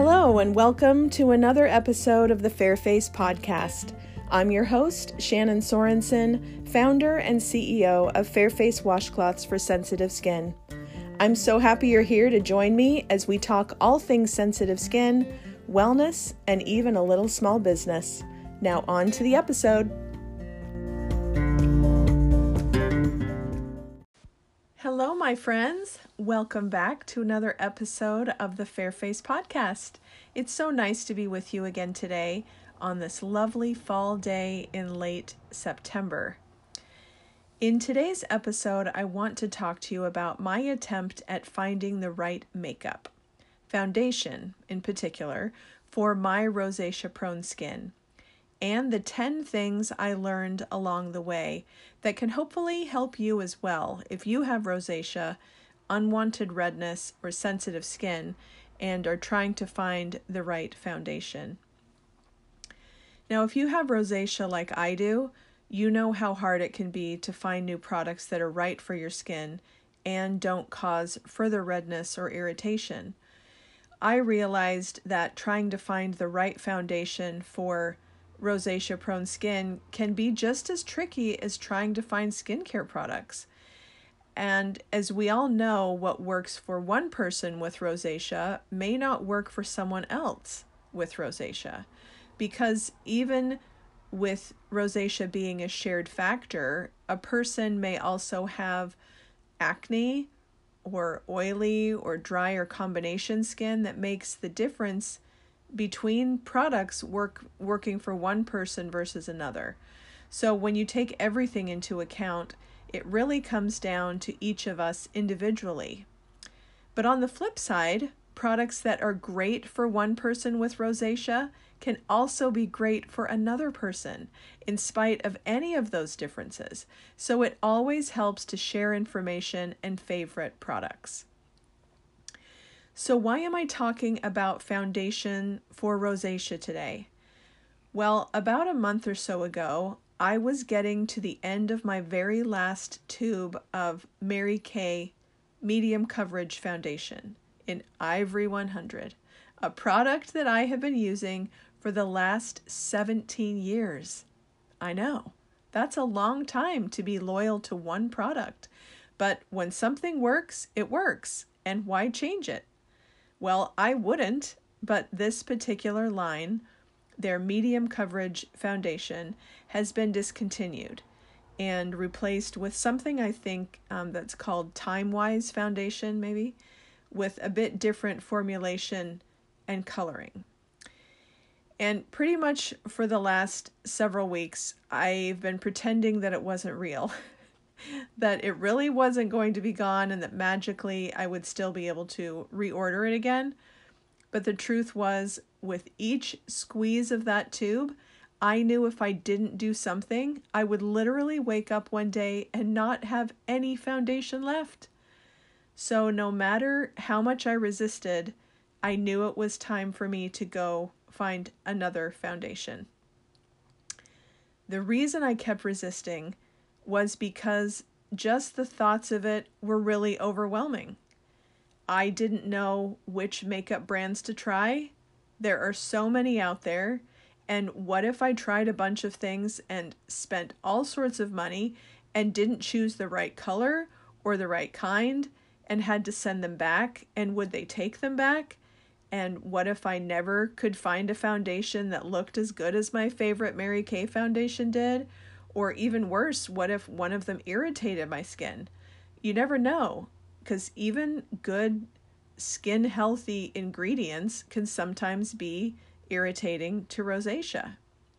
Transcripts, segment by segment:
Hello, and welcome to another episode of the Fairface Podcast. I'm your host, Shannon Sorensen, founder and CEO of Fairface Washcloths for Sensitive Skin. I'm so happy you're here to join me as we talk all things sensitive skin, wellness, and even a little small business. Now, on to the episode. Hello, my friends. Welcome back to another episode of the Fairface Podcast. It's so nice to be with you again today on this lovely fall day in late September. In today's episode, I want to talk to you about my attempt at finding the right makeup, foundation in particular, for my rosacea prone skin, and the 10 things I learned along the way that can hopefully help you as well if you have rosacea, unwanted redness, or sensitive skin and are trying to find the right foundation. Now, if you have rosacea like I do, you know how hard it can be to find new products that are right for your skin and don't cause further redness or irritation. I realized that trying to find the right foundation for rosacea prone skin can be just as tricky as trying to find skincare products. And as we all know, what works for one person with rosacea may not work for someone else with rosacea. Because even with rosacea being a shared factor, a person may also have acne or oily or dry or combination skin that makes the difference between products work working for one person versus another. So when you take everything into account, it really comes down to each of us individually. But on the flip side, products that are great for one person with rosacea can also be great for another person, in spite of any of those differences. So it always helps to share information and favorite products. So, why am I talking about foundation for rosacea today? Well, about a month or so ago, I was getting to the end of my very last tube of Mary Kay Medium Coverage Foundation in Ivory 100, a product that I have been using for the last 17 years. I know, that's a long time to be loyal to one product, but when something works, it works, and why change it? Well, I wouldn't, but this particular line, their medium coverage foundation, has been discontinued and replaced with something I think um, that's called Time Wise Foundation, maybe, with a bit different formulation and coloring. And pretty much for the last several weeks, I've been pretending that it wasn't real. that it really wasn't going to be gone and that magically I would still be able to reorder it again. But the truth was, with each squeeze of that tube, I knew if I didn't do something, I would literally wake up one day and not have any foundation left. So, no matter how much I resisted, I knew it was time for me to go find another foundation. The reason I kept resisting was because just the thoughts of it were really overwhelming. I didn't know which makeup brands to try. There are so many out there. And what if I tried a bunch of things and spent all sorts of money and didn't choose the right color or the right kind and had to send them back? And would they take them back? And what if I never could find a foundation that looked as good as my favorite Mary Kay foundation did? Or even worse, what if one of them irritated my skin? You never know, because even good skin healthy ingredients can sometimes be irritating to rosacea.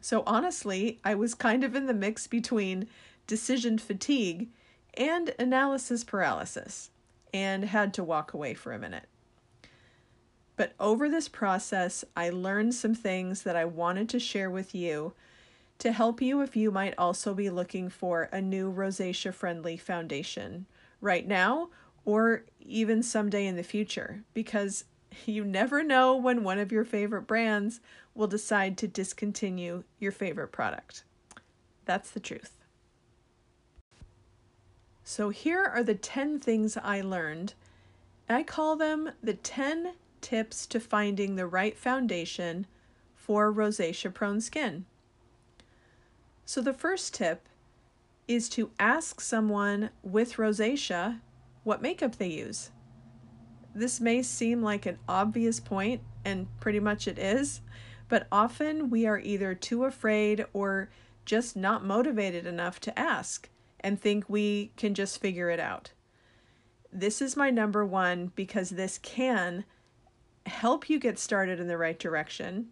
So honestly, I was kind of in the mix between decision fatigue and analysis paralysis and had to walk away for a minute. But over this process, I learned some things that I wanted to share with you to help you if you might also be looking for a new rosacea friendly foundation right now or even someday in the future because you never know when one of your favorite brands will decide to discontinue your favorite product. That's the truth. So, here are the 10 things I learned. I call them the 10 tips to finding the right foundation for rosacea prone skin. So, the first tip is to ask someone with rosacea what makeup they use. This may seem like an obvious point, and pretty much it is, but often we are either too afraid or just not motivated enough to ask and think we can just figure it out. This is my number one because this can help you get started in the right direction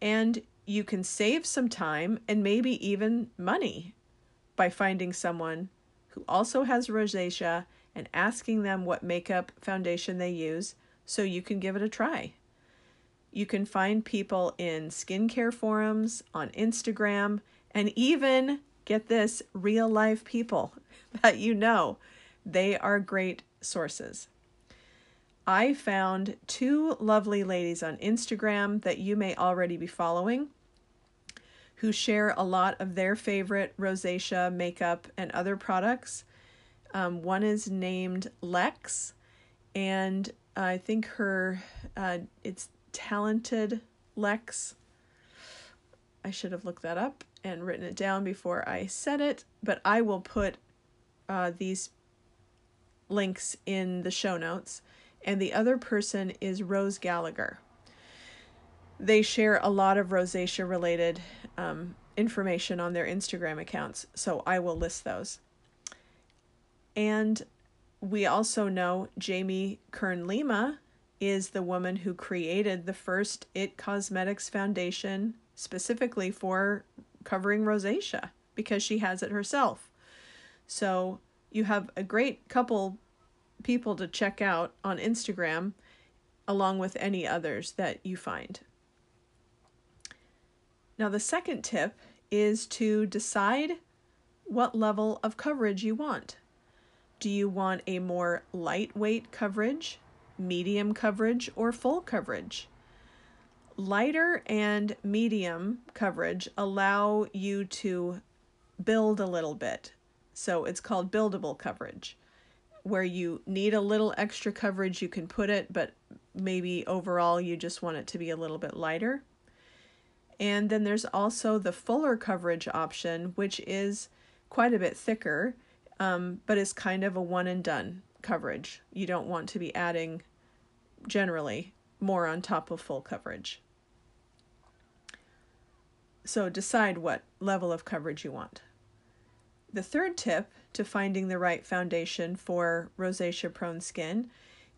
and you can save some time and maybe even money by finding someone who also has rosacea and asking them what makeup foundation they use so you can give it a try. You can find people in skincare forums, on Instagram, and even get this real life people that you know. They are great sources. I found two lovely ladies on Instagram that you may already be following who share a lot of their favorite rosacea makeup and other products. Um, one is named Lex, and I think her uh, it's talented Lex. I should have looked that up and written it down before I said it, but I will put uh, these links in the show notes. And the other person is Rose Gallagher. They share a lot of rosacea related um, information on their Instagram accounts, so I will list those. And we also know Jamie Kern Lima is the woman who created the first It Cosmetics Foundation specifically for covering rosacea because she has it herself. So you have a great couple people to check out on Instagram along with any others that you find. Now, the second tip is to decide what level of coverage you want. Do you want a more lightweight coverage, medium coverage, or full coverage? Lighter and medium coverage allow you to build a little bit. So it's called buildable coverage, where you need a little extra coverage, you can put it, but maybe overall you just want it to be a little bit lighter. And then there's also the fuller coverage option, which is quite a bit thicker, um, but is kind of a one and done coverage. You don't want to be adding generally more on top of full coverage. So decide what level of coverage you want. The third tip to finding the right foundation for rosacea prone skin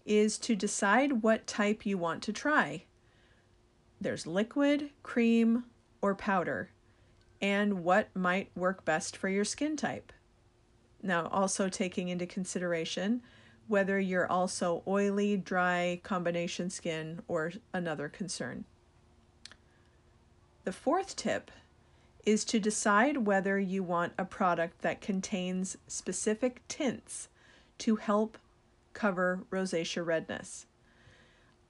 is to decide what type you want to try. There's liquid, cream, or powder, and what might work best for your skin type. Now, also taking into consideration whether you're also oily, dry, combination skin, or another concern. The fourth tip is to decide whether you want a product that contains specific tints to help cover rosacea redness.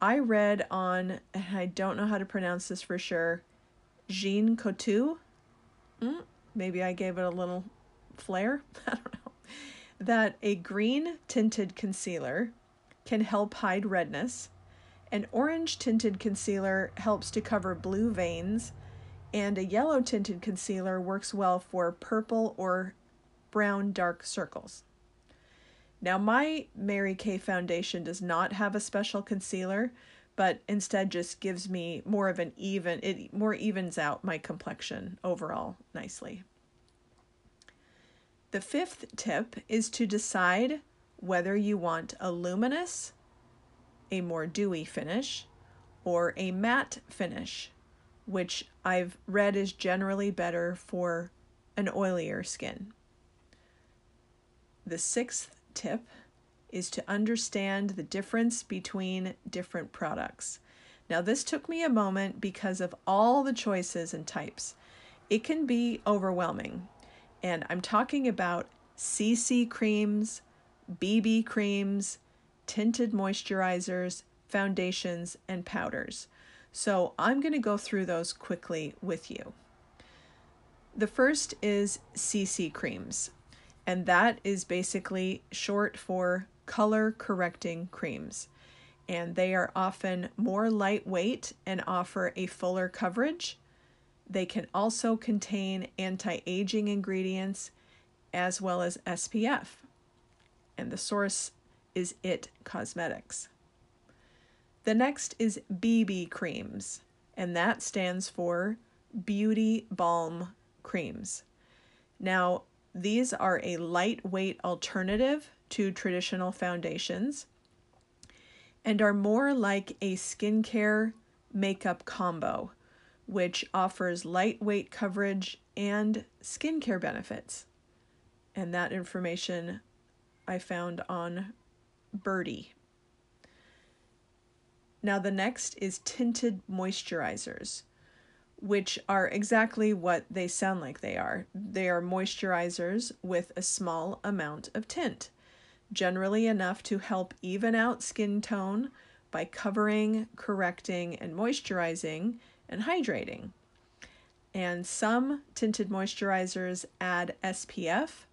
I read on, and I don't know how to pronounce this for sure, Jean Coutu. Mm, maybe I gave it a little flair. I don't know. That a green tinted concealer can help hide redness. An orange tinted concealer helps to cover blue veins and a yellow tinted concealer works well for purple or brown dark circles. Now, my Mary Kay foundation does not have a special concealer, but instead just gives me more of an even, it more evens out my complexion overall nicely. The fifth tip is to decide whether you want a luminous, a more dewy finish, or a matte finish which I've read is generally better for an oilier skin. The sixth tip is to understand the difference between different products. Now, this took me a moment because of all the choices and types. It can be overwhelming, and I'm talking about CC creams, BB creams, tinted moisturizers, foundations, and powders. So I'm going to go through those quickly with you. The first is CC creams, and that is basically short for color correcting creams. and they are often more lightweight and offer a fuller coverage. They can also contain anti aging ingredients as well as SPF. And the source is IT Cosmetics. The next is BB creams, and that stands for Beauty Balm Creams. Now, these are a lightweight alternative to traditional foundations and are more like a skincare makeup combo, which offers lightweight coverage and skincare benefits. And that information I found on Byrdie. Now, the next is tinted moisturizers, which are exactly what they sound like they are. They are moisturizers with a small amount of tint generally enough to help even out skin tone by covering, correcting, and moisturizing and hydrating. And some tinted moisturizers add SPF,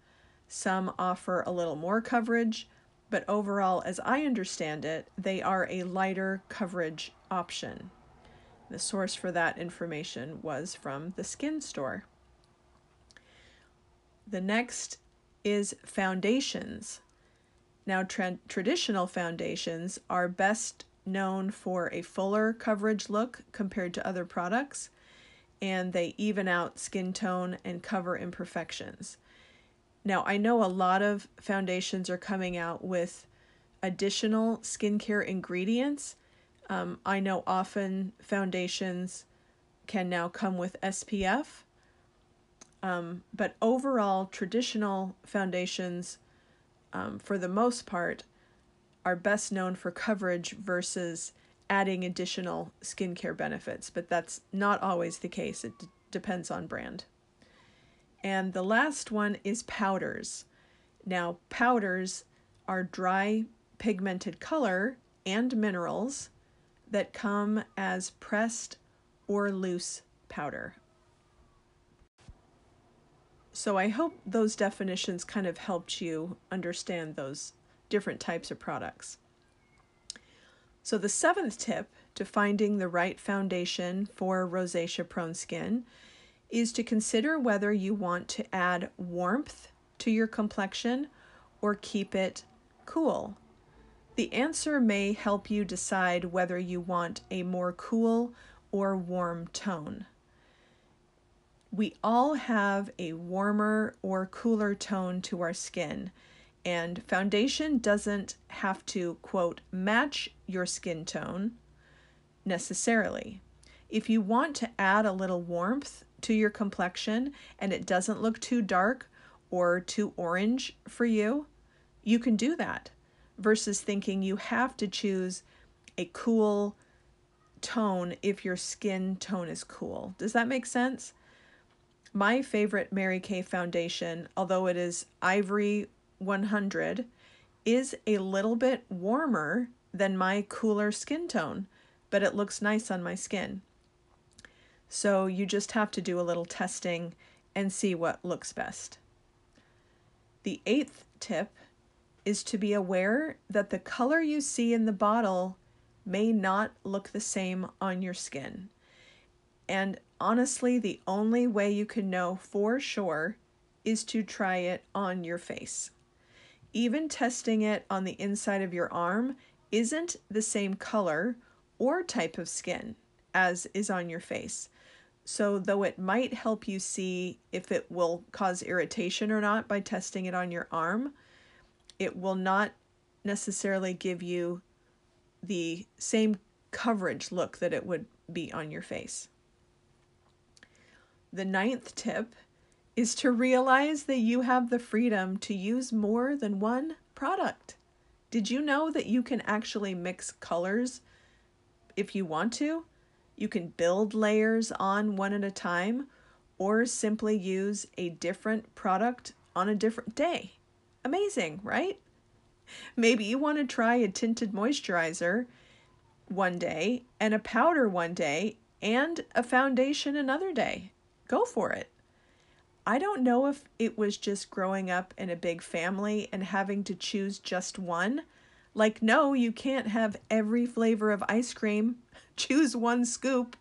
some offer a little more coverage, but overall, as I understand it, they are a lighter coverage option. The source for that information was from the Skin Store. The next is foundations. Now, tra- traditional foundations are best known for a fuller coverage look compared to other products, and they even out skin tone and cover imperfections. Now, I know a lot of foundations are coming out with additional skincare ingredients. Um, I know often foundations can now come with SPF, um, but overall, traditional foundations um, for the most part, are best known for coverage versus adding additional skincare benefits, but that's not always the case. It d- depends on brand. And the last one is powders. Now, powders are dry pigmented color and minerals that come as pressed or loose powder. So I hope those definitions kind of helped you understand those different types of products. So the seventh tip to finding the right foundation for rosacea prone skin is to consider whether you want to add warmth to your complexion or keep it cool. The answer may help you decide whether you want a more cool or warm tone we all have a warmer or cooler tone to our skin, and foundation doesn't have to, quote, match your skin tone necessarily. If you want to add a little warmth to your complexion and it doesn't look too dark or too orange for you, you can do that versus thinking you have to choose a cool tone if your skin tone is cool. Does that make sense? My favorite Mary Kay foundation, although it is Ivory 100, is a little bit warmer than my cooler skin tone, but it looks nice on my skin. So you just have to do a little testing and see what looks best. The eighth tip is to be aware that the color you see in the bottle may not look the same on your skin. And honestly, the only way you can know for sure is to try it on your face. Even testing it on the inside of your arm isn't the same color or type of skin as is on your face. So, though it might help you see if it will cause irritation or not by testing it on your arm, it will not necessarily give you the same coverage look that it would be on your face. The ninth tip is to realize that you have the freedom to use more than one product. Did you know that you can actually mix colors if you want to? You can build layers on one at a time or simply use a different product on a different day. Amazing, right? Maybe you want to try a tinted moisturizer one day and a powder one day and a foundation another day go for it. I don't know if it was just growing up in a big family and having to choose just one. Like, no, you can't have every flavor of ice cream. choose one scoop.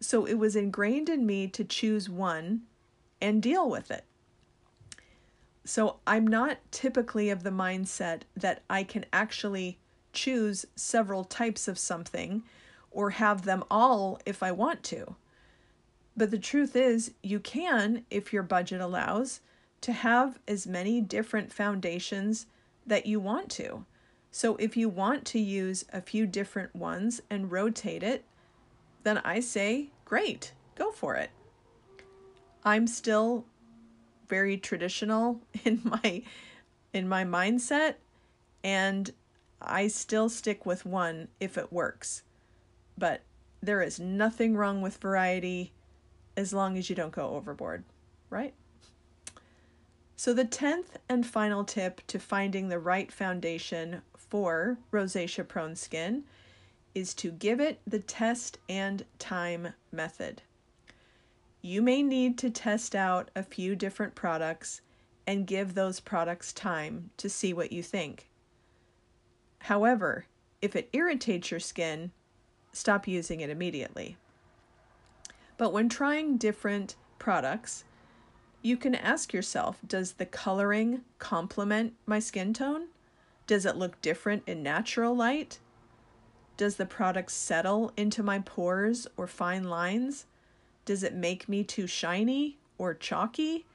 So it was ingrained in me to choose one and deal with it. So I'm not typically of the mindset that I can actually choose several types of something or have them all if I want to. But the truth is, you can, if your budget allows, to have as many different foundations that you want to. So if you want to use a few different ones and rotate it, then I say, great, go for it. I'm still very traditional in my in my mindset and I still stick with one if it works. But there is nothing wrong with variety as long as you don't go overboard, right? So, the 10th and final tip to finding the right foundation for rosacea prone skin is to give it the test and time method. You may need to test out a few different products and give those products time to see what you think. However, if it irritates your skin, stop using it immediately. But when trying different products, you can ask yourself Does the coloring complement my skin tone? Does it look different in natural light? Does the product settle into my pores or fine lines? Does it make me too shiny or chalky?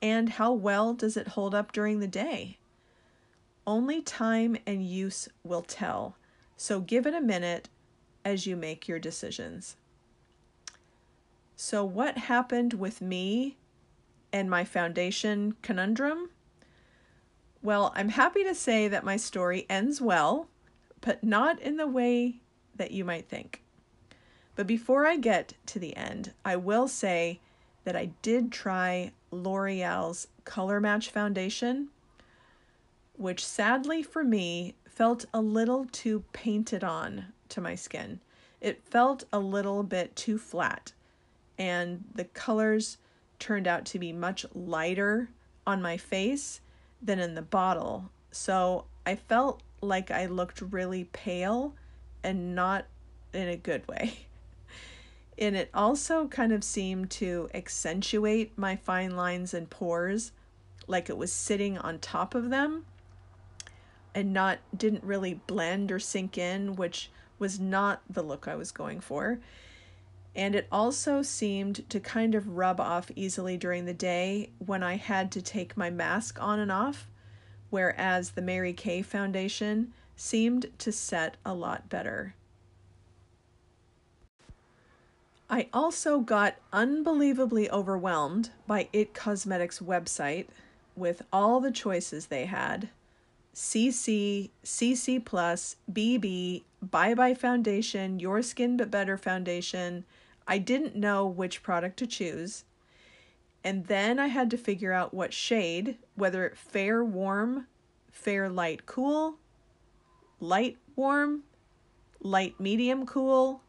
And how well does it hold up during the day? Only time and use will tell, so give it a minute as you make your decisions. So, what happened with me and my foundation conundrum? Well, I'm happy to say that my story ends well, but not in the way that you might think. But before I get to the end, I will say that I did try L'Oreal's Color Match Foundation, which sadly for me felt a little too painted on to my skin. It felt a little bit too flat, and the colors turned out to be much lighter on my face than in the bottle. So I felt like I looked really pale and not in a good way. And it also kind of seemed to accentuate my fine lines and pores, like it was sitting on top of them and not didn't really blend or sink in, which was not the look I was going for. And it also seemed to kind of rub off easily during the day when I had to take my mask on and off, whereas the Mary Kay foundation seemed to set a lot better. I also got unbelievably overwhelmed by It Cosmetics' website with all the choices they had CC, CC Plus, BB, Bye Bye Foundation, Your Skin But Better Foundation, I didn't know which product to choose. And then I had to figure out what shade, whether fair warm, fair light cool, light warm, light medium cool.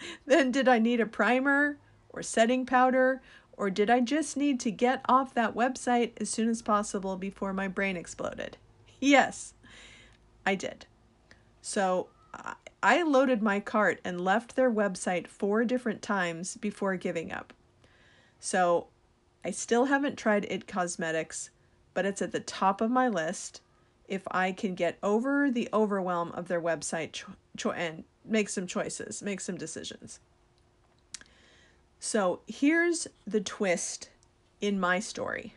then did I need a primer or setting powder or did I just need to get off that website as soon as possible before my brain exploded? Yes, I did. So I loaded my cart and left their website four different times before giving up. So I still haven't tried It Cosmetics, but it's at the top of my list if I can get over the overwhelm of their website cho- cho- and make some choices, make some decisions. So here's the twist in my story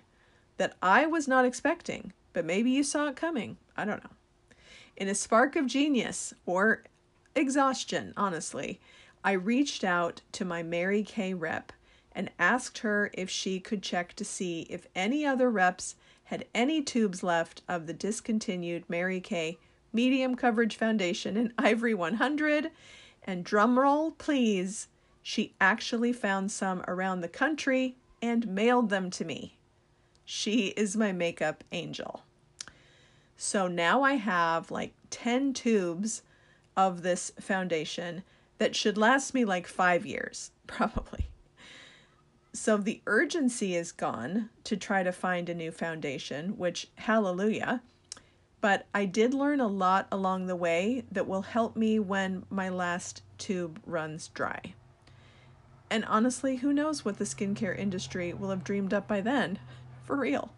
that I was not expecting, but maybe you saw it coming. I don't know. In a spark of genius, or exhaustion, honestly, I reached out to my Mary Kay rep and asked her if she could check to see if any other reps had any tubes left of the discontinued Mary Kay medium coverage foundation in Ivory 100. And drumroll, please, she actually found some around the country and mailed them to me. She is my makeup angel. So now I have like 10 tubes of this foundation that should last me like five years, probably. So the urgency is gone to try to find a new foundation, which, hallelujah. But I did learn a lot along the way that will help me when my last tube runs dry. And honestly, who knows what the skincare industry will have dreamed up by then? For real.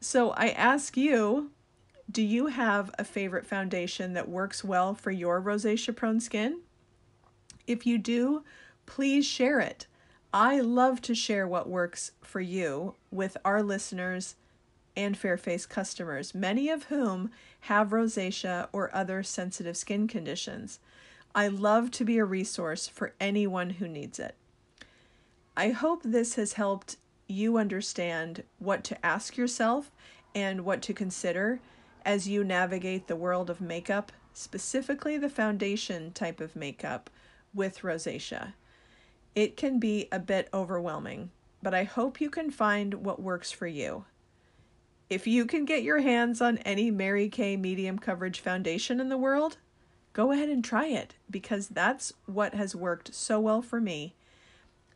So I ask you do you have a favorite foundation that works well for your rosacea prone skin? If you do, please share it. I love to share what works for you with our listeners and Fairface customers, many of whom have rosacea or other sensitive skin conditions. I love to be a resource for anyone who needs it. I hope this has helped you understand what to ask yourself and what to consider as you navigate the world of makeup, specifically the foundation type of makeup with rosacea. It can be a bit overwhelming, but I hope you can find what works for you. If you can get your hands on any Mary Kay medium coverage foundation in the world, go ahead and try it because that's what has worked so well for me.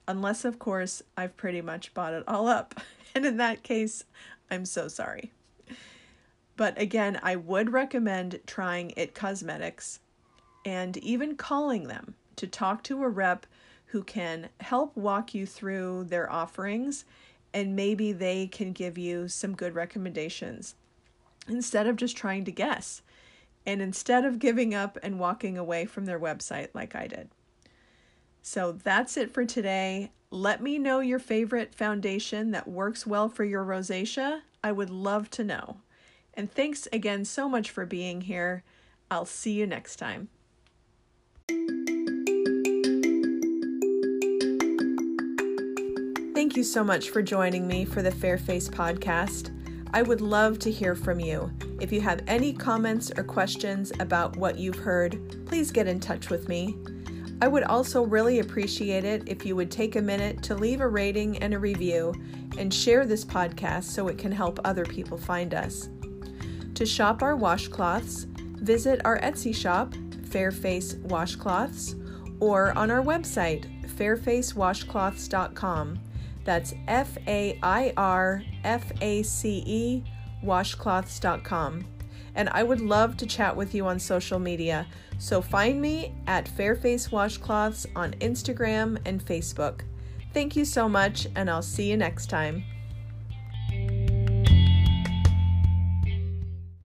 Unless, of course, I've pretty much bought it all up. And in that case, I'm so sorry. But again, I would recommend trying It Cosmetics and even calling them to talk to a rep who can help walk you through their offerings and maybe they can give you some good recommendations instead of just trying to guess and instead of giving up and walking away from their website like I did. So that's it for today. Let me know your favorite foundation that works well for your rosacea. I would love to know. And thanks again so much for being here. I'll see you next time. Thank you so much for joining me for the Fairface podcast. I would love to hear from you. If you have any comments or questions about what you've heard, please get in touch with me. I would also really appreciate it if you would take a minute to leave a rating and a review and share this podcast so it can help other people find us. To shop our washcloths, visit our Etsy shop, Fairface Washcloths, or on our website, fairfacewashcloths.com. That's F A I R F A C E washcloths.com. And I would love to chat with you on social media. So find me at Fairface Washcloths on Instagram and Facebook. Thank you so much, and I'll see you next time.